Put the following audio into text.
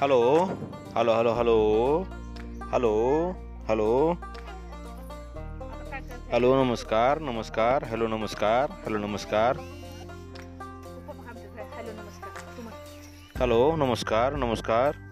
hello hello hello hello hello hello hello नमस्कार नमस्कार hello नमस्कार हेलो नमस्कार हेलो नमस्कार नमस्कार